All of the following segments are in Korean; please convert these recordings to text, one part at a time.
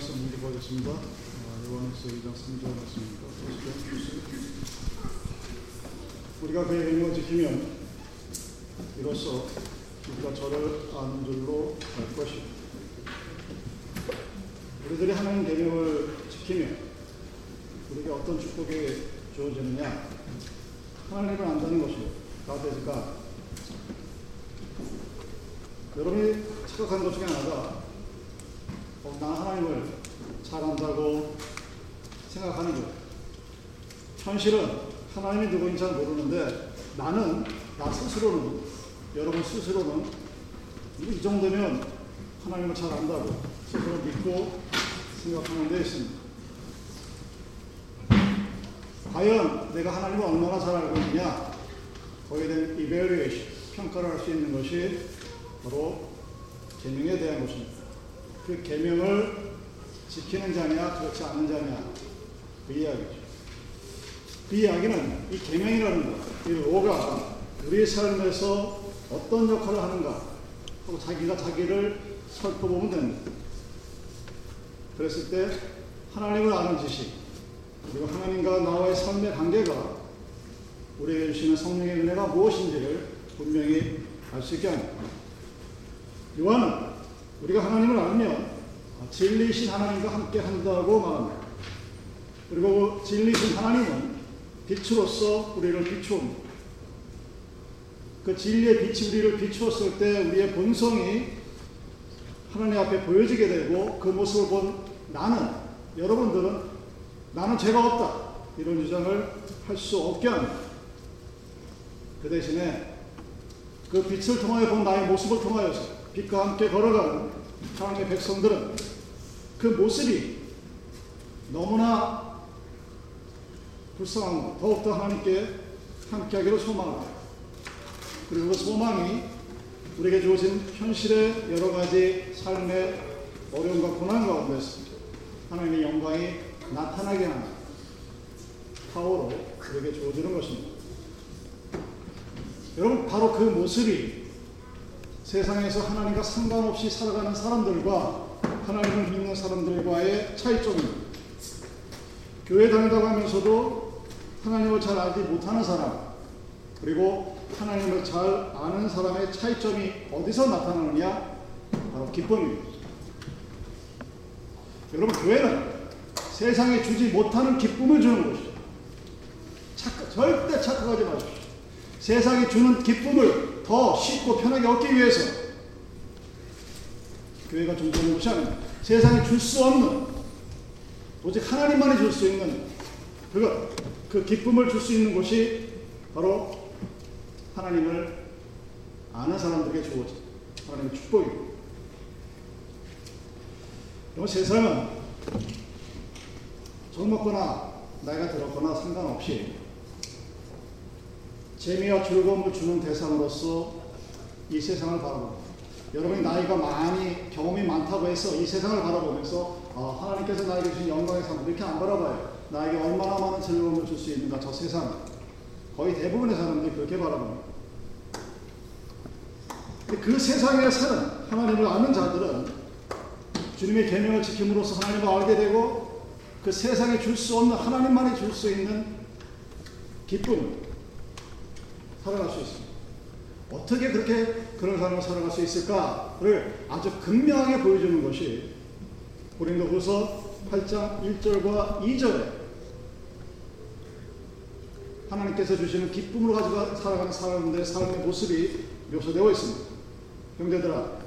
말씀 묵입하겠습니다. 요한에서 2장 3절 말씀입니다. 우리가 그의 계명을 지키면 이로써 우리가 저를 아는 줄로 알 것이고 우리들이 하나님 계명을 지키면 우리에게 어떤 축복이 주어지느냐 하나님을 안다는 것이요. 가데즈가 여러분이 착각한 것 중에 하나가 어, 나 하나님을 잘 안다고 생각하는 거예요. 현실은 하나님이 누구인지 잘 모르는데 나는 나 스스로는 여러분 스스로는 이 정도면 하나님을 잘 안다고 스스로 믿고 생각하는 데 있습니다. 과연 내가 하나님을 얼마나 잘 알고 있냐 거기에 대한 이베리에이션 평가를 할 수 있는 것이 바로 계명에 대한 것입니다. 그 계명을 지키는 자냐 그렇지 않은 자냐 그 이야기죠. 그 이야기는 이 계명이라는 것, 이 로가 우리의 삶에서 어떤 역할을 하는가 하고 자기가 자기를 살펴보면 됩니다. 그랬을 때 하나님을 아는 지식 그리고 하나님과 나와의 삶의 관계가 우리에게 주시는 성령의 은혜가 무엇인지를 분명히 알 수 있게 합니다. 요한은 우리가 하나님을 알면 진리이신 하나님과 함께 한다고 말합니다. 그리고 진리이신 하나님은 빛으로서 우리를 비추옵니다. 그 진리의 빛이 우리를 비추었을 때 우리의 본성이 하나님 앞에 보여지게 되고 그 모습을 본 나는 여러분들은 나는 죄가 없다 이런 주장을 할 수 없게 합니다. 그 대신에 그 빛을 통하여 본 나의 모습을 통하여서 빛과 함께 걸어가는 하나님의 백성들은 그 모습이 너무나 불쌍하고 더욱더 하나님께 함께하기로 소망합니다. 그리고 그 소망이 우리에게 주어진 현실의 여러 가지 삶의 어려움과 고난 가운데서 하나님의 영광이 나타나게 하는 파워로 우리에게 주어지는 것입니다. 여러분 바로 그 모습이 세상에서 하나님과 상관없이 살아가는 사람들과 하나님을 믿는 사람들과의 차이점입니다. 교회 다닌다고 하면서도 하나님을 잘 알지 못하는 사람, 그리고 하나님을 잘 아는 사람의 차이점이 어디서 나타나느냐? 바로 기쁨입니다. 여러분, 교회는 세상에 주지 못하는 기쁨을 주는 것이죠. 착각, 절대 착각하지 마십시오. 세상이 주는 기쁨을 더 쉽고 편하게 얻기 위해서 교회가 존재하는 것이 아닙니다. 세상에 줄 수 없는 오직 하나님만이 줄 수 있는 그것 그 기쁨을 줄 수 있는 곳이 바로 하나님을 아는 사람들에게 주어진 하나님의 축복입니다. 세상은 젊었거나 나이가 들었거나 상관없이 재미와 즐거움을 주는 대상으로서 이 세상을 바라봅니다. 여러분이 나이가 많이 경험이 많다고 해서 이 세상을 바라보면서 어, 하나님께서 나에게 주신 영광의 삶 이렇게 안 바라봐요. 나에게 얼마나 많은 즐거움을 줄 수 있는가 저 세상 거의 대부분의 사람들이 그렇게 바라봅니다. 그 세상에 사는 하나님을 아는 자들은 주님의 계명을 지킴으로써 하나님을 알게 되고 그 세상에 줄 수 없는 하나님만이 줄 수 있는 기쁨 살아갈 수 있습니다. 어떻게 그렇게 그런 삶을 살아갈 수 있을까를 아주 극명하게 보여주는 것이 고린도후서 8장 1절과 2절에 하나님께서 주시는 기쁨으로 가지고 살아가는 사람들의 삶의 모습이 묘사되어 있습니다. 형제들아,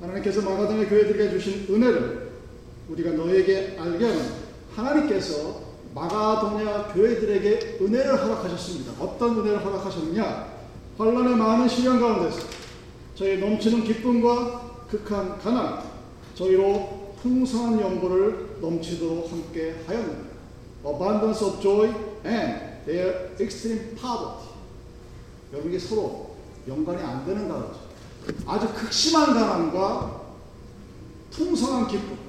하나님께서 마가다의 교회들에게 주신 은혜를 우리가 너에게 알게 하는 하나님께서 마가도냐 교회들에게 은혜를 허락하셨습니다. 어떤 은혜를 허락하셨느냐? 환란의 많은 시련 가운데서 저희 넘치는 기쁨과 극한 가난, 저희로 풍성한 영보를 넘치도록 함께 하였느니 abundance of joy and their extreme poverty. 여러분 이게 서로 연관이 안 되는 단어죠. 아주 극심한 가난과 풍성한 기쁨.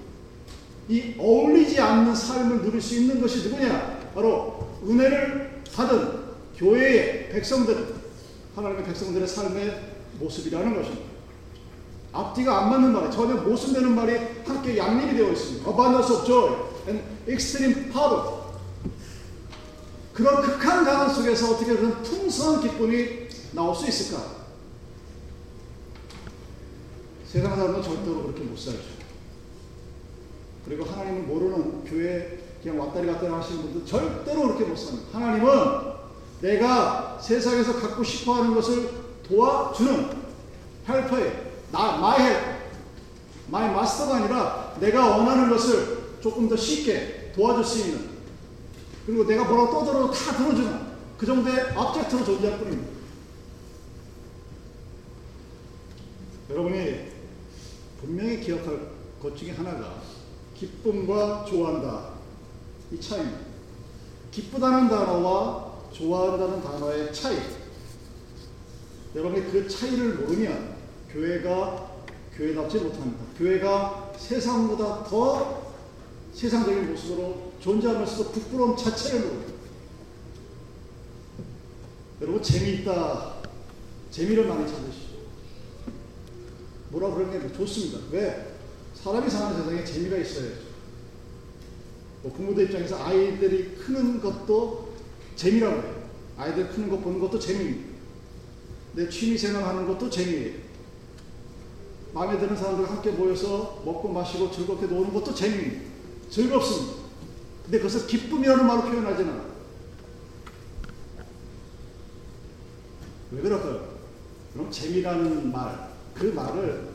이 어울리지 않는 삶을 누릴 수 있는 것이 누구냐? 바로 은혜를 받은 교회의 백성들, 하나님의 백성들의 삶의 모습이라는 것입니다. 앞뒤가 안 맞는 말이 전혀 모순되는 말이 함께 양립이 되어 있습니다. abundance of joy and extreme power. 그런 극한 가난 속에서 어떻게 그런 풍성한 기쁨이 나올 수 있을까? 세상 사람은 절대로 그렇게 못 살죠. 그리고 하나님을 모르는 교회 그냥 왔다리 갔다리 하시는 분들 절대로 그렇게 못 삽니다. 하나님은 내가 세상에서 갖고 싶어 하는 것을 도와주는 helper에 나, my hel, my master가 아니라 내가 원하는 것을 조금 더 쉽게 도와줄 수 있는 그리고 내가 뭐라고 떠들어도 다 들어주는 그 정도의 object로 존재할 뿐입니다. 여러분이 분명히 기억할 것 중에 하나가 기쁨과 좋아한다. 이 차이입니다. 기쁘다는 단어와 좋아한다는 단어의 차이. 여러분이 그 차이를 모르면 교회가 교회답지 못합니다. 교회가 세상보다 더 세상적인 모습으로 존재하면서도 부끄러움 자체를 모릅니다. 여러분 재미있다. 재미를 많이 찾으시죠. 뭐라 그러는 게 좋습니다. 왜? 사람이 사는 세상에 재미가 있어야죠. 뭐 부모들 입장에서 아이들이 크는 것도 재미라고 해요. 아이들 크는 거 보는 것도 재미입니다. 내 취미 생활하는 것도 재미예요. 마음에 드는 사람들 함께 모여서 먹고 마시고 즐겁게 노는 것도 재미입니다. 즐겁습니다. 근데 그것을 기쁨이라는 말로 표현하지는 않아요. 왜 그럴까요? 그럼 재미라는 말, 그 말을 할,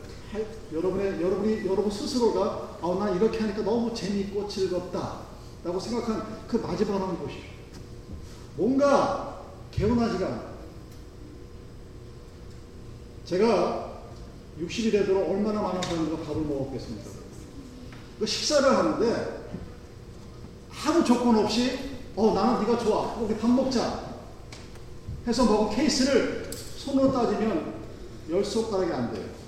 여러분의 여러분이 여러분 스스로가 아, 난 이렇게 하니까 너무 재미있고 즐겁다라고 생각한 그 마지막 한번 보십시오. 뭔가 개운하지가 않아요. 제가 60이 되도록 얼마나 많은 사람들과 밥을 먹었겠습니까? 그 식사를 하는데 아무 조건 없이 어 나는 네가 좋아 우리 밥 먹자 해서 먹은 케이스를 손으로 따지면 열 손가락이 안 돼요.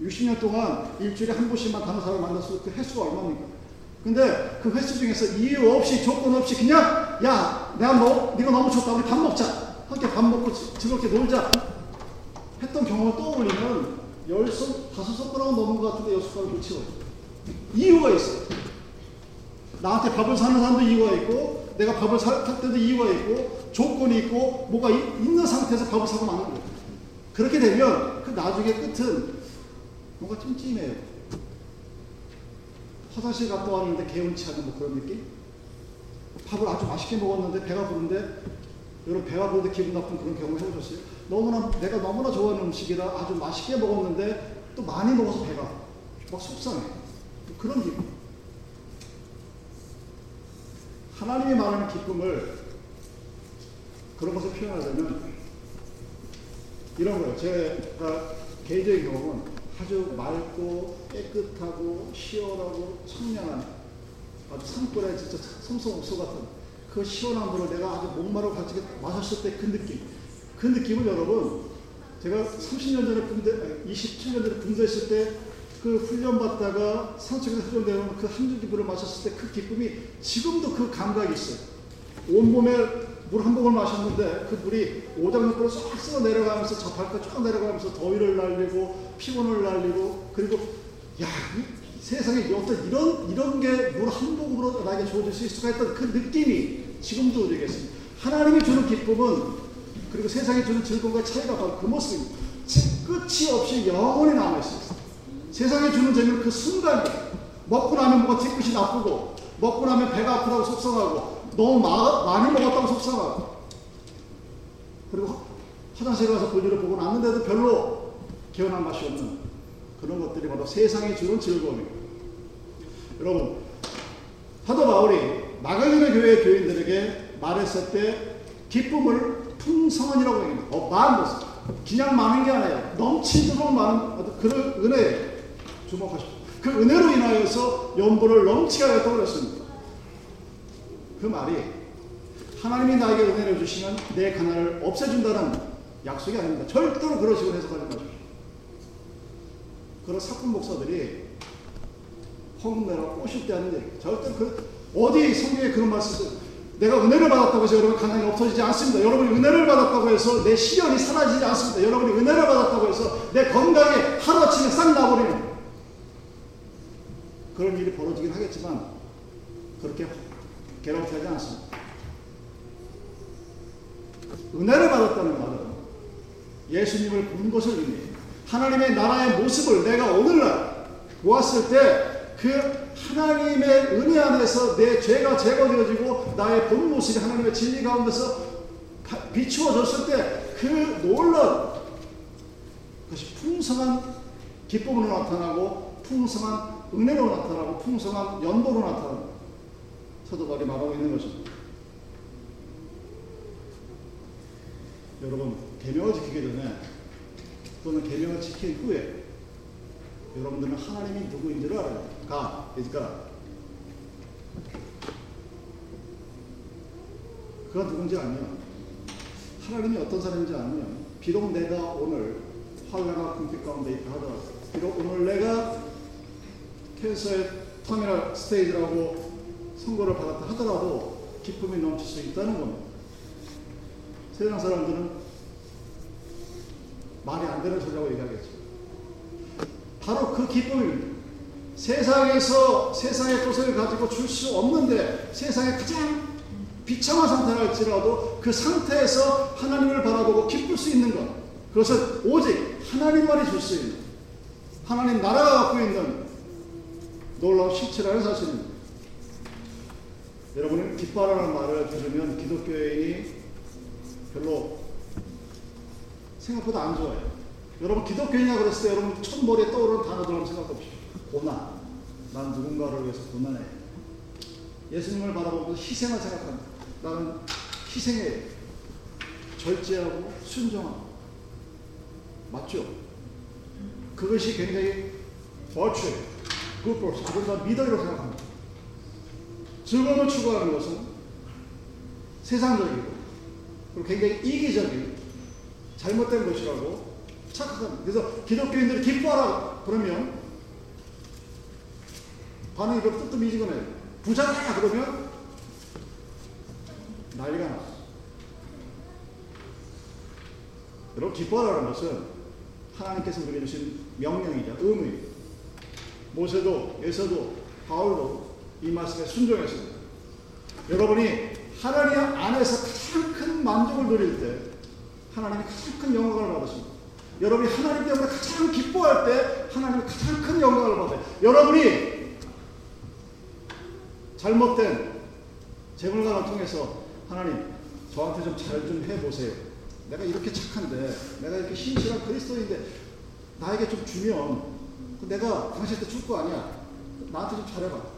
60년 동안 일주일에 한 번씩만 다른 사람을 만났을 그 횟수가 얼마입니까? 근데 그 횟수 중에서 이유 없이 조건 없이 그냥 야 내가 너 네가 너무 좋다 우리 밥 먹자 함께 밥 먹고 즐겁게 놀자 했던 경험을 떠올리면 열 손, 다섯 손가락은 넘은 것 같은데 여섯 손가락 놓치고 이유가 있어요. 나한테 밥을 사는 사람도 이유가 있고 내가 밥을 살 때도 이유가 있고 조건이 있고 뭐가 이, 있는 상태에서 밥을 사고 마는 거예요. 그렇게 되면 그 나중에 끝은 뭔가 찜찜해요. 화장실 갔다 왔는데 개운치 않은 뭐 그런 느낌? 밥을 아주 맛있게 먹었는데 배가 부른데 여러분 배가 부른데 기분 나쁜 그런 경험 해보셨어요? 너무나 내가 너무나 좋아하는 음식이라 아주 맛있게 먹었는데 또 많이 먹어서 배가 막 속상해. 그런 기분. 하나님이 말하는 기쁨을 그런 것을 표현하자면 이런 거예요. 제가 개인적인 경험은 아주 맑고 깨끗하고 시원하고 청량한 아주 산불에 진짜 섬성옥소 같은 그 시원한 물을 내가 아주 목마르고 같이 마셨을 때 그 느낌. 그 느낌을 여러분 제가 30년 전에 군대, 27년 전에 군대했을 때 그 훈련 받다가 산속에서 훈련되는 그 한 줄기 물을 마셨을 때 그 기쁨이 지금도 그 감각이 있어요. 온몸에 물한 봉을 마셨는데 그 물이 오장육부로 쏙 쓸어 내려가면서 저 발끝 쭉 내려가면서 더위를 날리고 피곤을 날리고 그리고 야 세상에 어떤 이런 이런 게 물 한 모금으로 나에게 주어질 수 있을까 했던 그 느낌이 지금도 우리에게 있습니다. 하나님이 주는 기쁨은 그리고 세상이 주는 즐거움과 차이가 바로 그 모습입니다. 끝이 없이 영원히 남아 있습니다. 세상에 주는 재미는 그 순간이 먹고 나면 뭐가 뒤끝이 나쁘고 먹고 나면 배가 아프다고 속상하고 너무 마, 많이 먹었다고 속상하고 그리고 화장실 가서 볼일을 보고 났는데도 별로 개운한 맛이 없는 그런 것들이 바로 세상이 주는 즐거움입니다. 여러분 사도 바울이 마가리나 교회 교인들에게 말했을 때 기쁨을 풍성한이라고 얘기합니다. 어, 많은 것을. 그냥 많은 게 아니에요. 넘치도록 많은 그런 은혜 주목하십시오. 그 은혜로 인하여서 연보를 넘치게 하였다고 그랬습니다. 그 말이 하나님이 나에게 은혜를 주시면 내 가난을 없애준다는 약속이 아닙니다. 절대로 그런 식으로 해석하지 마십시오. 그런 사건 목사들이 헛내라 꼬실 때 하는 얘기. 절대로 그, 어디 성경에 그런 말씀 내가 은혜를 받았다고 해서 여러분 가난이 없어지지 않습니다. 여러분이 은혜를 받았다고 해서 내 시련이 사라지지 않습니다. 여러분이 은혜를 받았다고 해서 내 건강이 하루아침에 싹 나버리는 그런 일이 벌어지긴 하겠지만 그렇게 괴롭히지 않습니다. 은혜를 받았다는 말은 예수님을 본 것을 의미해요. 하나님의 나라의 모습을 내가 오늘날 보았을 때 그 하나님의 은혜 안에서 내 죄가 제거되어지고 나의 본 모습이 하나님의 진리 가운데서 비추어졌을 때 그 놀라운 것이 풍성한 기쁨으로 나타나고 풍성한 은혜로 나타나고 풍성한 연보로 나타나는 바울이 말하고 있는 것입니다. 여러분 계명을 지키기 전에 또는 계명을 지킨 후에 여러분들은 하나님이 누구인지를 알아야 가, 그러니까 그가 누군지 알면 하나님이 어떤 사람인지 알면 비록 내가 오늘 환란과 궁핍 가운데 있다 하더라도 비록 오늘 내가 캔서의 터미널 스테이지라고 선고를 받았다 하더라도 기쁨이 넘칠 수 있다는 겁니다. 세상 사람들은 말이 안 되는 소리라고 얘기하겠죠. 바로 그 기쁨입니다. 세상에서 세상의 것을 가지고 줄 수 없는데 세상의 가장 비참한 상태랄지라도 그 상태에서 하나님을 바라보고 기쁠 수 있는 것. 그것은 오직 하나님만이 줄 수 있는 하나님 나라가 갖고 있는 놀라운 실체라는 사실입니다. 여러분은 기뻐하라는 말을 들으면 기독교인이 별로 생각보다 안 좋아요. 여러분 기독교인이라 그랬을 때 여러분 첫 머리에 떠오르는 단어들 한번 생각해 보십시오. 고난. 난 누군가를 위해서 고난해. 예수님을 바라보면서 희생을 생각합니다. 나는 희생해. 절제하고 순종하고. 맞죠? 그것이 굉장히 virtue, good person, 아름다운 미덕이라고 생각합니다. 즐거움을 추구하는 것은 세상적이고 그리고 굉장히 이기적인 잘못된 것이라고 착각합니다. 그래서 기독교인들이 기뻐하라 그러면 반응이 그 뜨뜻미지근해요. 부자다 그러면 난리가 나. 여러분 기뻐하라는 것은 하나님께서 우리에게 주신 명령이자 의무입니다. 모세도 에서도 바울도 이 말씀에 순종했습니다. 여러분이 하나님 안에서 가장 큰 만족을 누릴 때 하나님이 가장 큰 영광을 받으십니다. 여러분이 하나님 때문에 가장 기뻐할 때 하나님이 가장 큰 영광을 받아요. 여러분이 잘못된 재물관을 통해서 하나님 저한테 좀 잘 좀 해보세요. 내가 이렇게 착한데 내가 이렇게 신실한 그리스도인데 나에게 좀 주면 내가 당신한테 줄 거 아니야. 나한테 좀 잘해봐.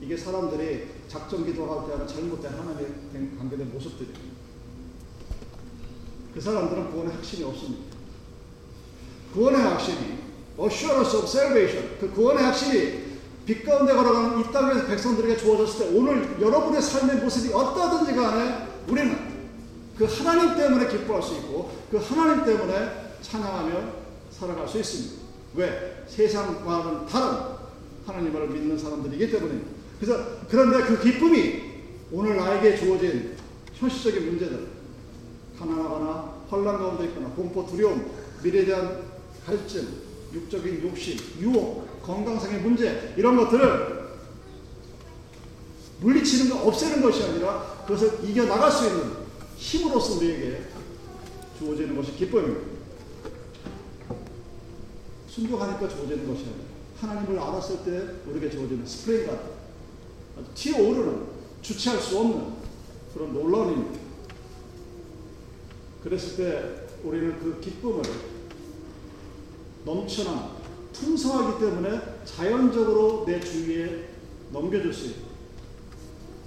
이게 사람들이 작정 기도할 때 하는 잘못된 하나님의 관계된 모습들이에요. 그 사람들은 구원의 확신이 없습니다. 구원의 확신이 assurance of salvation 그 구원의 확신이 빛 가운데 걸어가는 이 땅에서 백성들에게 주어졌을 때 오늘 여러분의 삶의 모습이 어떠든지 간에 우리는 그 하나님 때문에 기뻐할 수 있고 그 하나님 때문에 찬양하며 살아갈 수 있습니다. 왜? 세상과는 다른 하나님을 믿는 사람들이기 때문입니다. 그래서 그런데 그 기쁨이 오늘 나에게 주어진 현실적인 문제들 가난하거나 혼란 가운데 있거나 공포, 두려움, 미래에 대한 갈증, 육적인 욕심, 유혹, 건강상의 문제 이런 것들을 물리치는 거 없애는 것이 아니라 그것을 이겨 나갈 수 있는 힘으로서 우리에게 주어지는 것이 기쁨입니다. 순종하니까 주어지는 것이 아니라 하나님을 알았을 때 우리에게 주어지는 스프레이 같은 튀어오르는 주체할 수 없는 그런 힘입니다. 그랬을 때 우리는 그 기쁨을 넘쳐나 풍성하기 때문에 자연적으로 내 주위에 넘겨줄 수 있다.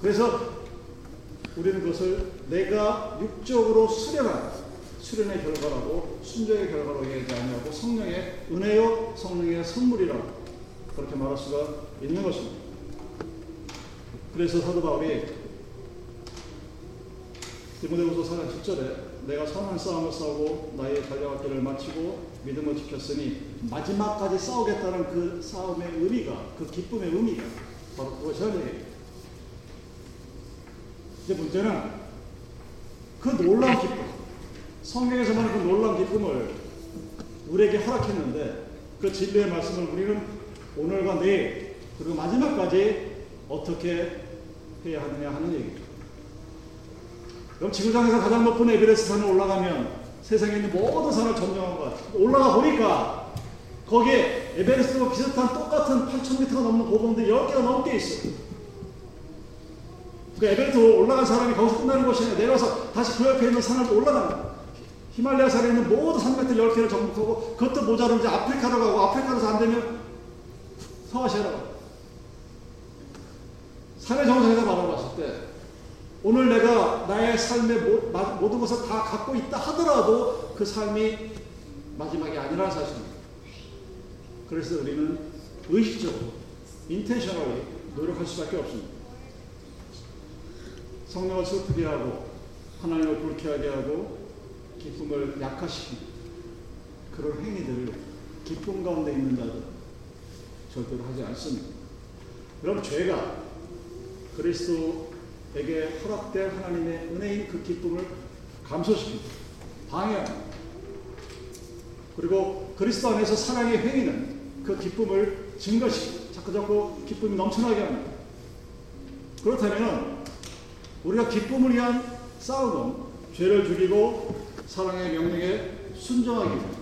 그래서 우리는 그것을 내가 육적으로 수련한 수련의 결과라고 순종의 결과로 얘기하지 아니하고 성령의 은혜요 성령의 선물이라고 그렇게 말할 수가 있는 것입니다. 그래서 사도 바울이 디모데후서 4장 7절에 내가 선한 싸움을 싸우고 나의 달려갈 길을 마치고 믿음을 지켰으니 마지막까지 싸우겠다는 그 싸움의 의미가 그 기쁨의 의미가 바로 그것이 아니에요. 이제 문제는 그 놀라운 기쁨, 성경에서 말하는 그 놀라운 기쁨을 우리에게 허락했는데 그 진리의 말씀을 우리는 오늘과 내일 그리고 마지막까지 어떻게 해야 하느냐 하는 얘기죠. 그럼 지구상에서 가장 높은 에베레스트 산에 올라가면 세상에 있는 모든 산을 점령한 것 같아요. 올라가 보니까 거기에 에베레스트와 비슷한 똑같은 8,000m가 넘는 고봉들이 10개가 넘게 있어요. 그 에베레스트 올라간 사람이 거기서 끝나는 것이 아니라 내려와서 다시 그 옆에 있는 산을 올라가는 거예요. 히말라야 산에 있는 모든 산맥들 10개를 정복하고 그것도 모자르면 이제 아프리카로 가고 아프리카에서 안 되면 서아시아로 가고 산의 정상에서 바라봤을 때 오늘 내가 나의 삶의 모든 것을 다 갖고 있다 하더라도 그 삶이 마지막이 아니라는 사실입니다. 그래서 우리는 의식적으로, 인텐셔널리 노력할 수밖에 없습니다. 성령을 슬프게 하고 하나님을 불쾌하게 하고 기쁨을 약화시키는 그런 행위들을 기쁨 가운데 있는 자들 절대로 하지 않습니다. 그럼 죄가 그리스도에게 허락된 하나님의 은혜인 그 기쁨을 감소시킵니다. 방해합니다. 그리고 그리스도 안에서 사랑의 행위는 그 기쁨을 증가시키고 자꾸 자꾸 기쁨이 넘쳐나게 합니다. 그렇다면 우리가 기쁨을 위한 싸움은 죄를 죽이고 사랑의 명령에 순종하기 위한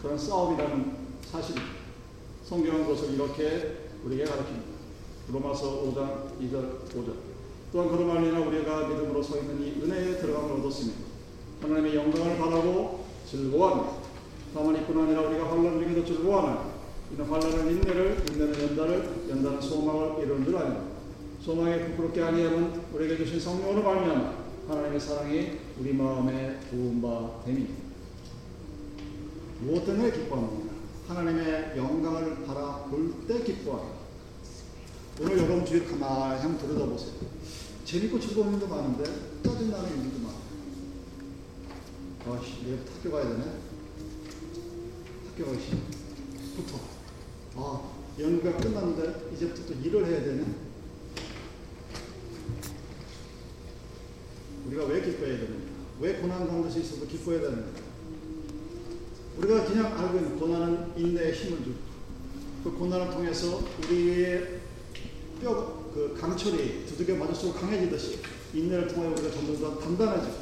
그런 싸움이라는 사실입니다. 성경은 그것을 이렇게 우리에게 가르칩니다. 로마서 5장 2절 5절 또한 그로 말미암아 우리가 믿음으로 서 있는 이 은혜에 들어감을 얻었습니다. 하나님의 영광을 바라고 즐거워합니다. 다만 이뿐 아니라 우리가 환란 중에도 즐거워하나 이는 환란은 인내를 인내는 연달을 연달은 소망을 이루는 줄 아닙니다. 소망에 부끄럽게 아니하면 우리에게 주신 성령으로 말미암아 하나님의 사랑이 우리 마음에 부은 바 됨이니 무엇 때문에 기뻐합니까? 하나님의 영광을 바라볼 때 기뻐합니다. 오늘 여러분 주위를 가만히 한번 들여다보세요. 재밌고 즐거운 일도 많은데 짜증나는 일도 많아요. 아씨, 내일부터 학교 가야 되네. 학교 가기 부터. 아, 연구가 끝났는데 이제부터 또 일을 해야 되네. 우리가 왜 기뻐해야 되는가? 왜 고난 가운데서 있어도 기뻐해야 되는가? 우리가 그냥 알고 있는 고난은 인내의 힘을 주고 그 고난을 통해서 우리의 뼈, 그 강철이 두들겨 맞을수록 강해지듯이 인내를 통하여 우리가 점점 더 단단해지고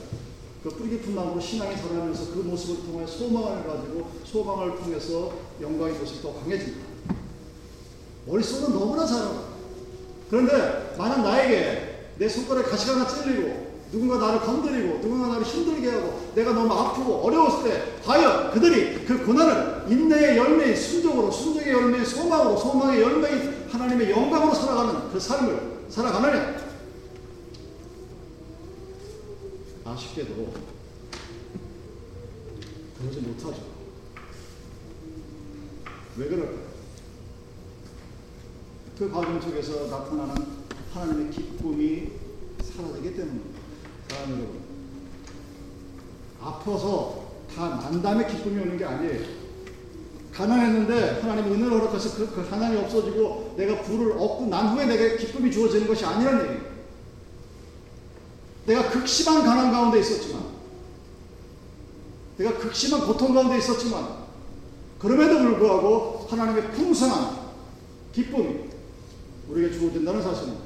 그 뿌리 깊은 나무로 신앙이 자라면서 그 모습을 통해 소망을 가지고 소망을 통해서 영광의 모습이 더 강해집니다. 머릿속은 너무나 잘하고 그런데 만약 나에게 내 손가락에 가시가 하나 찔리고 누군가 나를 건드리고 누군가 나를 힘들게 하고 내가 너무 아프고 어려웠을 때 과연 그들이 그 고난을 인내의 열매인 순종으로 순종의 열매인 소망으로 소망의 열매인 하나님의 영광으로 살아가는 그 삶을 살아가느냐 아쉽게도 그러지 못하죠. 왜 그럴까요? 그 과정 속에서 나타나는 하나님의 기쁨이 사라지기 때문입니다. 사랑 여러분. 아파서 다 난 다음에 기쁨이 오는 게 아니에요. 가난했는데 하나님 은혜를 허락해서 그, 그 가난이 없어지고 내가 부를 얻고 난 후에 내게 기쁨이 주어지는 것이 아니란 얘기예요. 내가 극심한 가난 가운데 있었지만, 내가 극심한 고통 가운데 있었지만, 그럼에도 불구하고 하나님의 풍성한 기쁨이 우리에게 주어진다는 사실입니다.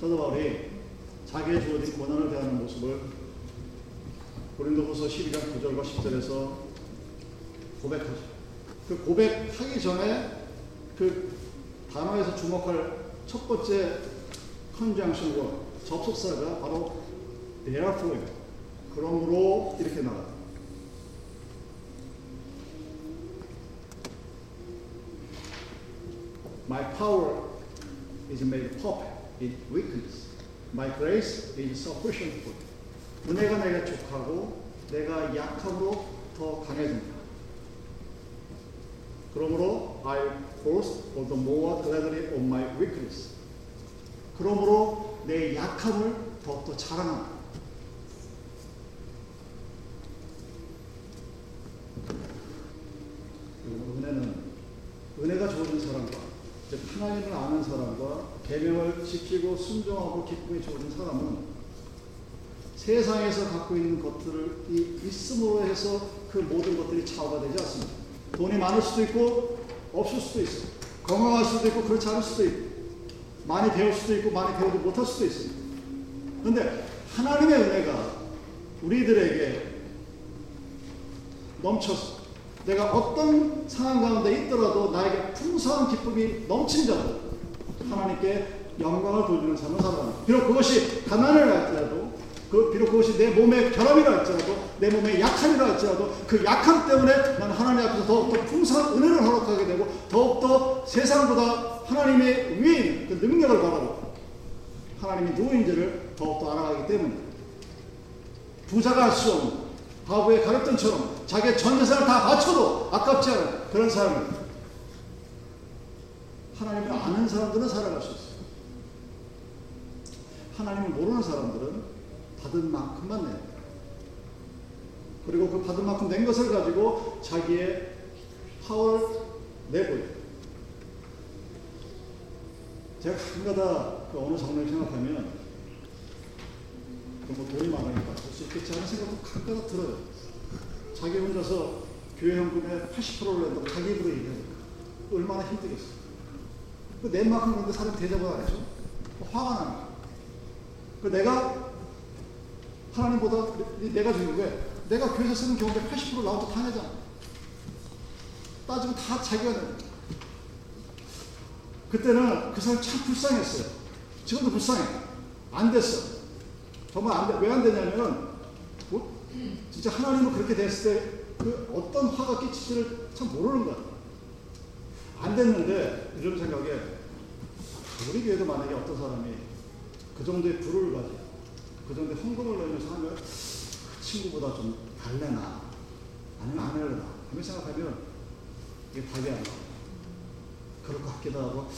사도 바울이 자기의 주어진 고난을 대하는 모습을 고린도후서 12장 9절과 10절에서 고백하죠. 그 고백하기 전에 그 단어에서 주목할 첫 번째 컨정션 워 접속사가 바로 therefore 그러므로 이렇게 나가요. My power is made perfect in weakness. My grace is sufficient for you. 은혜가 내게 족하고 내가 약함으로 더 강해진다. 그러므로 I boast all the more gladly of my weakness. 그러므로 내 약함을 더욱더 자랑한다. 은혜는 은혜가 주어진 사람과 하나님을 아는 사람과 계명을 지키고 순종하고 기쁨이 주어진 사람은 세상에서 갖고 있는 것들을 있음으로 해서 그 모든 것들이 차오가 되지 않습니다. 돈이 많을 수도 있고 없을 수도 있어요. 건강할 수도 있고 그렇지 않을 수도 있고 많이 배울 수도 있고 많이 배우지 못할 수도 있습니다. 그런데 하나님의 은혜가 우리들에게 넘쳐서 내가 어떤 상황 가운데 있더라도 나에게 풍성한 기쁨이 넘친 자들 하나님께 영광을 돌리는 삶을 살아갑니다. 비록 그것이 가난을 할지라도 그 비록 그것이 내 몸의 결함이라 할지라도 내 몸의 약함이라 할지라도 그 약함 때문에 나는 하나님 앞에서 더욱더 풍성한 은혜를 허락하게 되고 더욱더 세상보다 하나님의 위인 그 능력을 바라고 하나님이 누구인지를 더욱더 알아가기 때문에 부자가 할 수 없는 바보의 가르침처럼 자기의 전 재산을 다 바쳐도 아깝지 않은 그런 삶을 하나님을 아는 사람들은 살아갈 수 있어요. 하나님을 모르는 사람들은 받은 만큼만 내요. 그리고 그 받은 만큼 낸 것을 가지고 자기의 파워를 내고요. 제가 가끔가다 그 어느 장면을 생각하면 뭐 돈이 많으니까 할 수 있겠지 하는 생각도 가끔가다 들어요. 자기 혼자서 교회 현금의 80%를 낸다고 자기 입으로 얘기하니까 얼마나 힘들겠어. 그 낸 만큼 그런데 사람 대접을 안 해줘? 화가 나는 거야. 그 내가 하나님보다 내가 주는 게 내가 교회에서 쓰는 경우에 80% 나오고 다 내잖아. 따지면 다 자기가 내. 그때는 그 사람 참 불쌍했어요. 지금도 불쌍해. 안 됐어. 정말 안 돼. 왜 안 되냐면은, 뭐, 진짜 하나님은 그렇게 됐을 때 그 어떤 화가 끼칠지를 참 모르는 거야. 안 됐는데, 이런 생각에, 우리 교회도 만약에 어떤 사람이 그 정도의 불을 가지고, 그 정도의 헌금을 내면서 하면, 그 친구보다 좀 달래나, 아니면 안 할래나, 하면 생각하면, 이게 답이 안 나와. 그럴 것 같기도 하고,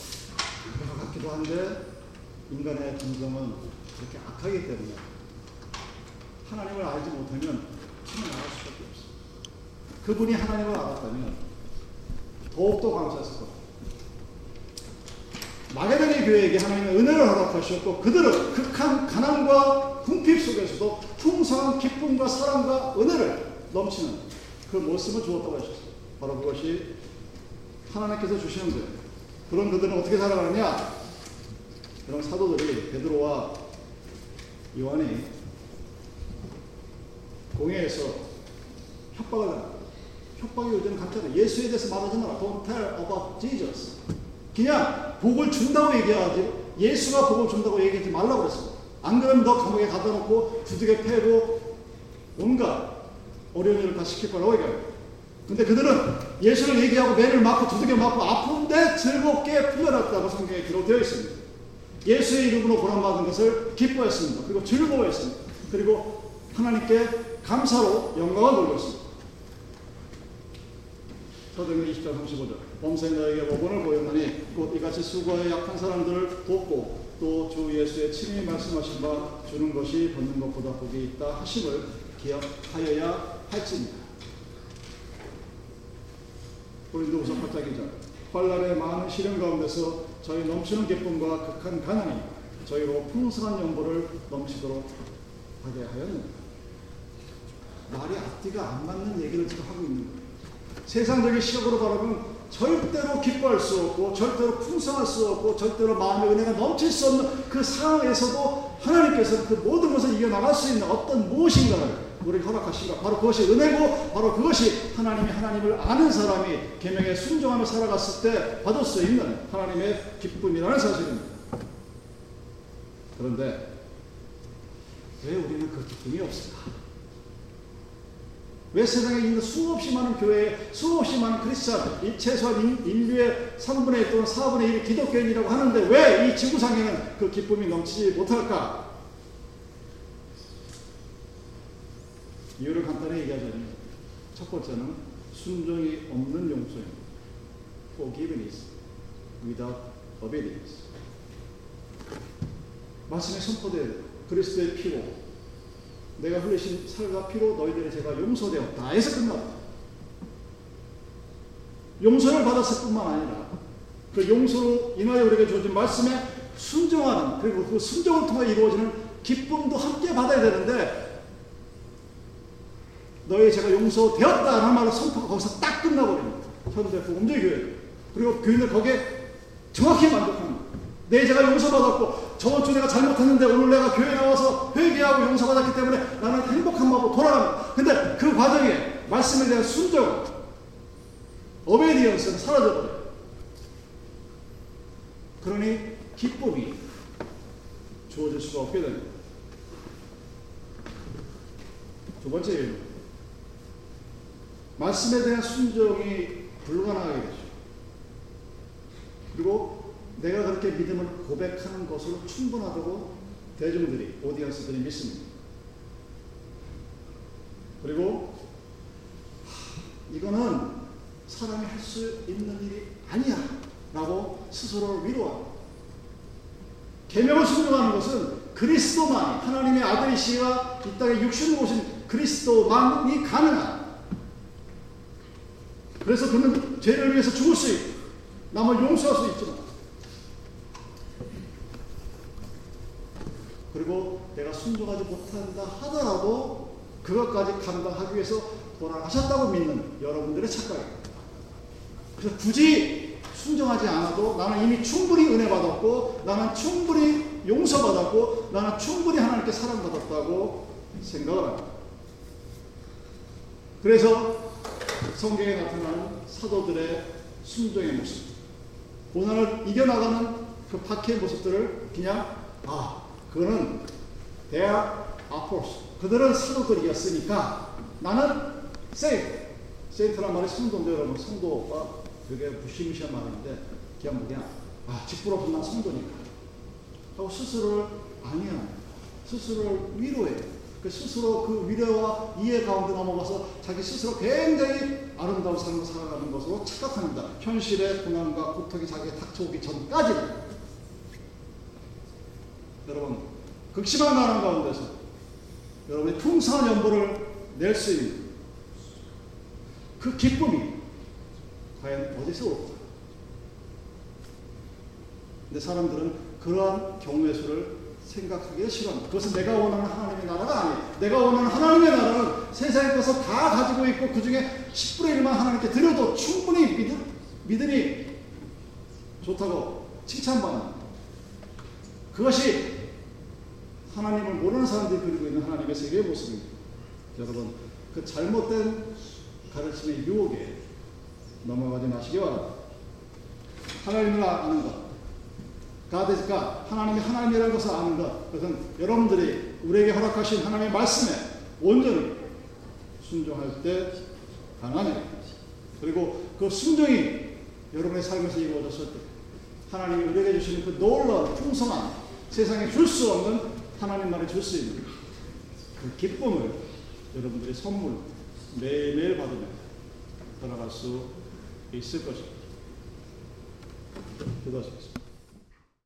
그럴 것 같기도 한데, 인간의 감정은 그렇게 악하기 때문에 하나님을 알지 못하면 나갈 수밖에 없어. 그분이 하나님을 알았다면 더욱더 감사했을 겁니다. 마게다니 교회에게 하나님의 은혜를 허락하셨고 그들은 극한 가난과 궁핍 속에서도 풍성한 기쁨과 사랑과 은혜를 넘치는 그 모습을 주었다고 하셨어요. 바로 그것이 하나님께서 주시는 거예요. 그런 그들은 어떻게 살아가느냐? 그런 사도들이 베드로와 요한이 공회에서 협박을 합니다. 협박이 요즘 간단해. 예수에 대해서 말하지 마라. Don't tell about Jesus. 그냥 복을 준다고 얘기하지 예수가 복을 준다고 얘기하지 말라고 그랬어. 안 그러면 너 감옥에 가다 놓고 두둑에 패고 온갖 어려운 일을 다 시킬 거라고 얘기해요. 근데 그들은 예수를 얘기하고 매를 맞고 두둑에 맞고 아픈데 즐겁게 풀려났다고 성경에 기록되어 있습니다. 예수의 이름으로 보람받은 것을 기뻐했습니다. 그리고 즐거워했습니다. 그리고 하나님께 감사로 영광을 돌렸습니다. 서등의 20절 35절 범생 너에게 복원을 보였나니 곧 이같이 수고에 약한 사람들을 돕고 또 주 예수의 친히 말씀하신 바 주는 것이 받는 것보다 복이 있다 하심을 기억하여야 할지니라. 고린도후서 8장 2절 환란의 많은 시련 가운데서 저희 넘치는 기쁨과 극한 가난이 저희로 풍성한 연보를 넘치도록 하게 하였느니라. 말이 앞뒤가 안 맞는 얘기를 지금 하고 있는 거예요. 세상적인 시각으로 바라보면 절대로 기뻐할 수 없고 절대로 풍성할 수 없고 절대로 마음의 은혜가 넘칠 수 없는 그 상황에서도 하나님께서 그 모든 것을 이겨나갈 수 있는 어떤 무엇인가를 우리 허락하신가 바로 그것이 은혜고 바로 그것이 하나님이 하나님을 아는 사람이 계명에 순종하며 살아갔을 때 받을 수 있는 하나님의 기쁨이라는 사실입니다. 그런데 왜 우리는 그 기쁨이 없을까? 왜 세상에 있는 수없이 많은 교회, 수없이 많은 크리스천, 최소한 인류의 3분의 1 또는 4분의 1이 기독교인이라고 하는데 왜 이 지구상에는 그 기쁨이 넘치지 못할까? 이유를 간단히 얘기하자면 첫 번째는 순종이 없는 용서입니다. Forgiveness without obedience. 말씀에 선포된 그리스도의 피로 내가 흘리신 살과 피로 너희들의 죄가 용서되었다. 해서 끝났다. 용서를 받았을 뿐만 아니라 그 용서로 인하여 우리에게 주어진 말씀에 순종하는 그리고 그 순종을 통해 이루어지는 기쁨도 함께 받아야 되는데 너희 제가 용서되었다라는 말을 선포가 거기서 딱 끝나버립니다. 현대 복음제 교회 그리고 교인들 거기에 정확히 만족하는. 내 제가 용서받았고 저번 주 내가 잘못했는데 오늘 내가 교회 나와서 회개하고 용서받았기 때문에 나는 행복한 마음으로 돌아갑니다. 근데 그 과정에 말씀에 대한 순종, 어베디언스는 사라져버려요. 그러니 기쁨이 주어질 수가 없게 됩니다. 두 번째 이유. 말씀에 대한 순종이 불가능하게 되죠. 그리고 내가 그렇게 믿음을 고백하는 것으로 충분하다고 대중들이, 오디언스들이 믿습니다. 그리고 하, 이거는 사람이 할 수 있는 일이 아니야 라고 스스로를 위로합니다. 계명을 순종하는 것은 그리스도만이 하나님의 아들이시와 이 땅에 육신으로 오신 그리스도만이 가능한 그래서 그는 죄를 위해서 죽을 수 있고 남을 용서할 수 있지만 그리고 내가 순종하지 못한다 하더라도 그것까지 감당하기 위해서 돌아가셨다고 믿는 여러분들의 착각입니다. 그래서 굳이 순종하지 않아도 나는 이미 충분히 은혜 받았고 나는 충분히 용서받았고 나는 충분히 하나님께 사랑받았다고 생각을 합니다. 그래서 성경에 나타나는 사도들의 순종의 모습, 고난을 이겨나가는 그 박해의 모습들을 그냥 아 그거는 대학 아포스 그들은 사도들이었으니까 나는 세이프 세이프란 말이 성도인데 여러분 성도가 되게 무시무시한 말인데 그냥 뭐냐? 아 직부럽은 난 성도니까. 하고 스스로를 아니야. 스스로를 위로해. 그 스스로 그 위로와 이해 가운데 넘어가서 자기 스스로 굉장히 아름다운 삶을 살아가는 것으로 착각합니다. 현실의 고난과 고통이 자기에 닥쳐오기 전까지는 여러분 극심한 가난 가운데서 여러분이 풍성한 연보를 낼 수 있는 그 기쁨이 과연 어디서 올까? 근데 사람들은 그러한 경우의 수를 생각하기가 싫어합니다. 그것은 내가 원하는 하나님의 나라가 아니에요. 내가 원하는 하나님의 나라는 세상에 것을 다 가지고 있고 그 중에 10분의 1만 하나님께 드려도 충분히 믿음, 믿음이 좋다고 칭찬받는 그것이 하나님을 모르는 사람들이 그리고 있는 하나님의 세계의 모습입니다. 여러분, 그 잘못된 가르침의 유혹에 넘어가지 마시기 바랍니다. 하나님을 아는 것, 가드가 하나님이 하나님이라는 것을 아는 것, 그것은 여러분들이 우리에게 허락하신 하나님의 말씀에 온전히 순종할 때 가능한 일. 그리고 그 순종이 여러분의 삶에서 이루어졌을 때 하나님이 우리에게 주시는 그 놀라운 풍성한 세상에 줄 수 없는 하나님만이 줄수 있는 그 기쁨을 여러분들이 선물 매일매일 받으며 살아갈 수 있을 것입니다. 기도하시겠습니다.